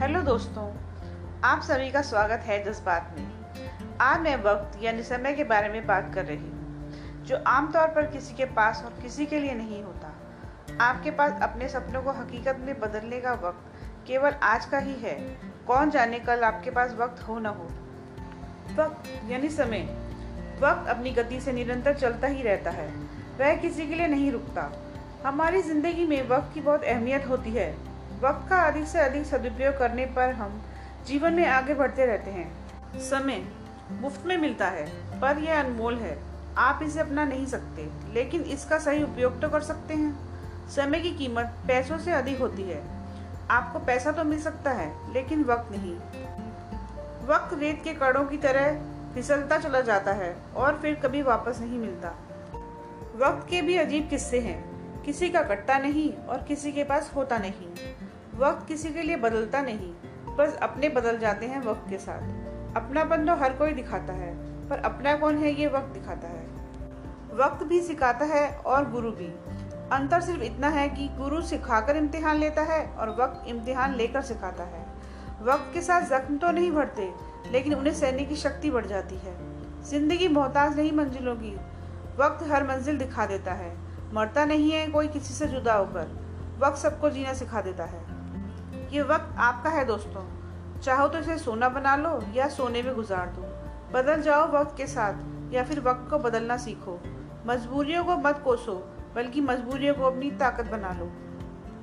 Hello दोस्तों, आप सभी का स्वागत है जज्बात में। आज मैं वक्त यानी समय के बारे में बात कर रही हूँ, जो आमतौर पर किसी के पास और किसी के लिए नहीं होता। आपके पास अपने सपनों को हकीकत में बदलने का वक्त केवल आज का ही है। कौन जाने कल आपके पास वक्त हो न हो। वक्त यानी समय। वक्त अपनी गति से निरंतर चलता ही रहता है। वह किसी के लिए नहीं रुकता। हमारी ज़िंदगी में वक्त की बहुत अहमियत होती है। वक्त का अधिक से अधिक सदुपयोग करने पर हम जीवन में आगे बढ़ते रहते हैं। समय मुफ़्त में मिलता है, पर यह अनमोल है। आप इसे अपना नहीं सकते, लेकिन इसका सही उपयोग तो कर सकते हैं। समय की कीमत पैसों से अधिक होती है। आपको पैसा तो मिल सकता है, लेकिन वक्त नहीं। वक्त रेत के कड़ों की तरह फिसलता चला जाता है और फिर कभी वापस नहीं मिलता। वक्त के भी अजीब किस्से हैं। किसी का कटता नहीं और किसी के पास होता नहीं। वक्त किसी के लिए बदलता नहीं, बस अपने बदल जाते हैं वक्त के साथ। अपनापन तो हर कोई दिखाता है, पर अपना कौन है ये वक्त दिखाता है? वक्त भी सिखाता है और गुरु भी। अंतर सिर्फ़ इतना है कि गुरु सिखाकर इम्तिहान लेता है और वक्त इम्तिहान लेकर सिखाता है। वक्त के साथ जख्म तो नहीं बढ़ते लेकिन उन्हें सहने की शक्ति बढ़ जाती है। ज़िंदगी मोहताज नहीं मंजिलों की, वक्त हर मंजिल दिखा देता है। मरता नहीं है कोई किसी से जुदा होकर, वक्त सबको जीना सिखा देता है। ये वक्त आपका है दोस्तों। चाहो तो इसे सोना बना लो या सोने में गुजार दो। बदल जाओ वक्त के साथ या फिर वक्त को बदलना सीखो। मजबूरियों को मत कोसो, बल्कि मजबूरियों को अपनी ताकत बना लो।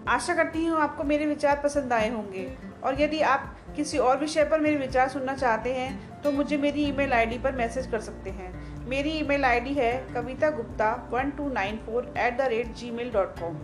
आशा करती हूँ आपको मेरे विचार पसंद आए होंगे। और यदि आप किसी और विषय पर मेरे विचार सुनना चाहते हैं तो मुझे मेरी ईमेल आईडी पर मैसेज कर सकते हैं। मेरी ईमेल आईडी है Kavita Gupta one two nine four at the rate Gmail dot com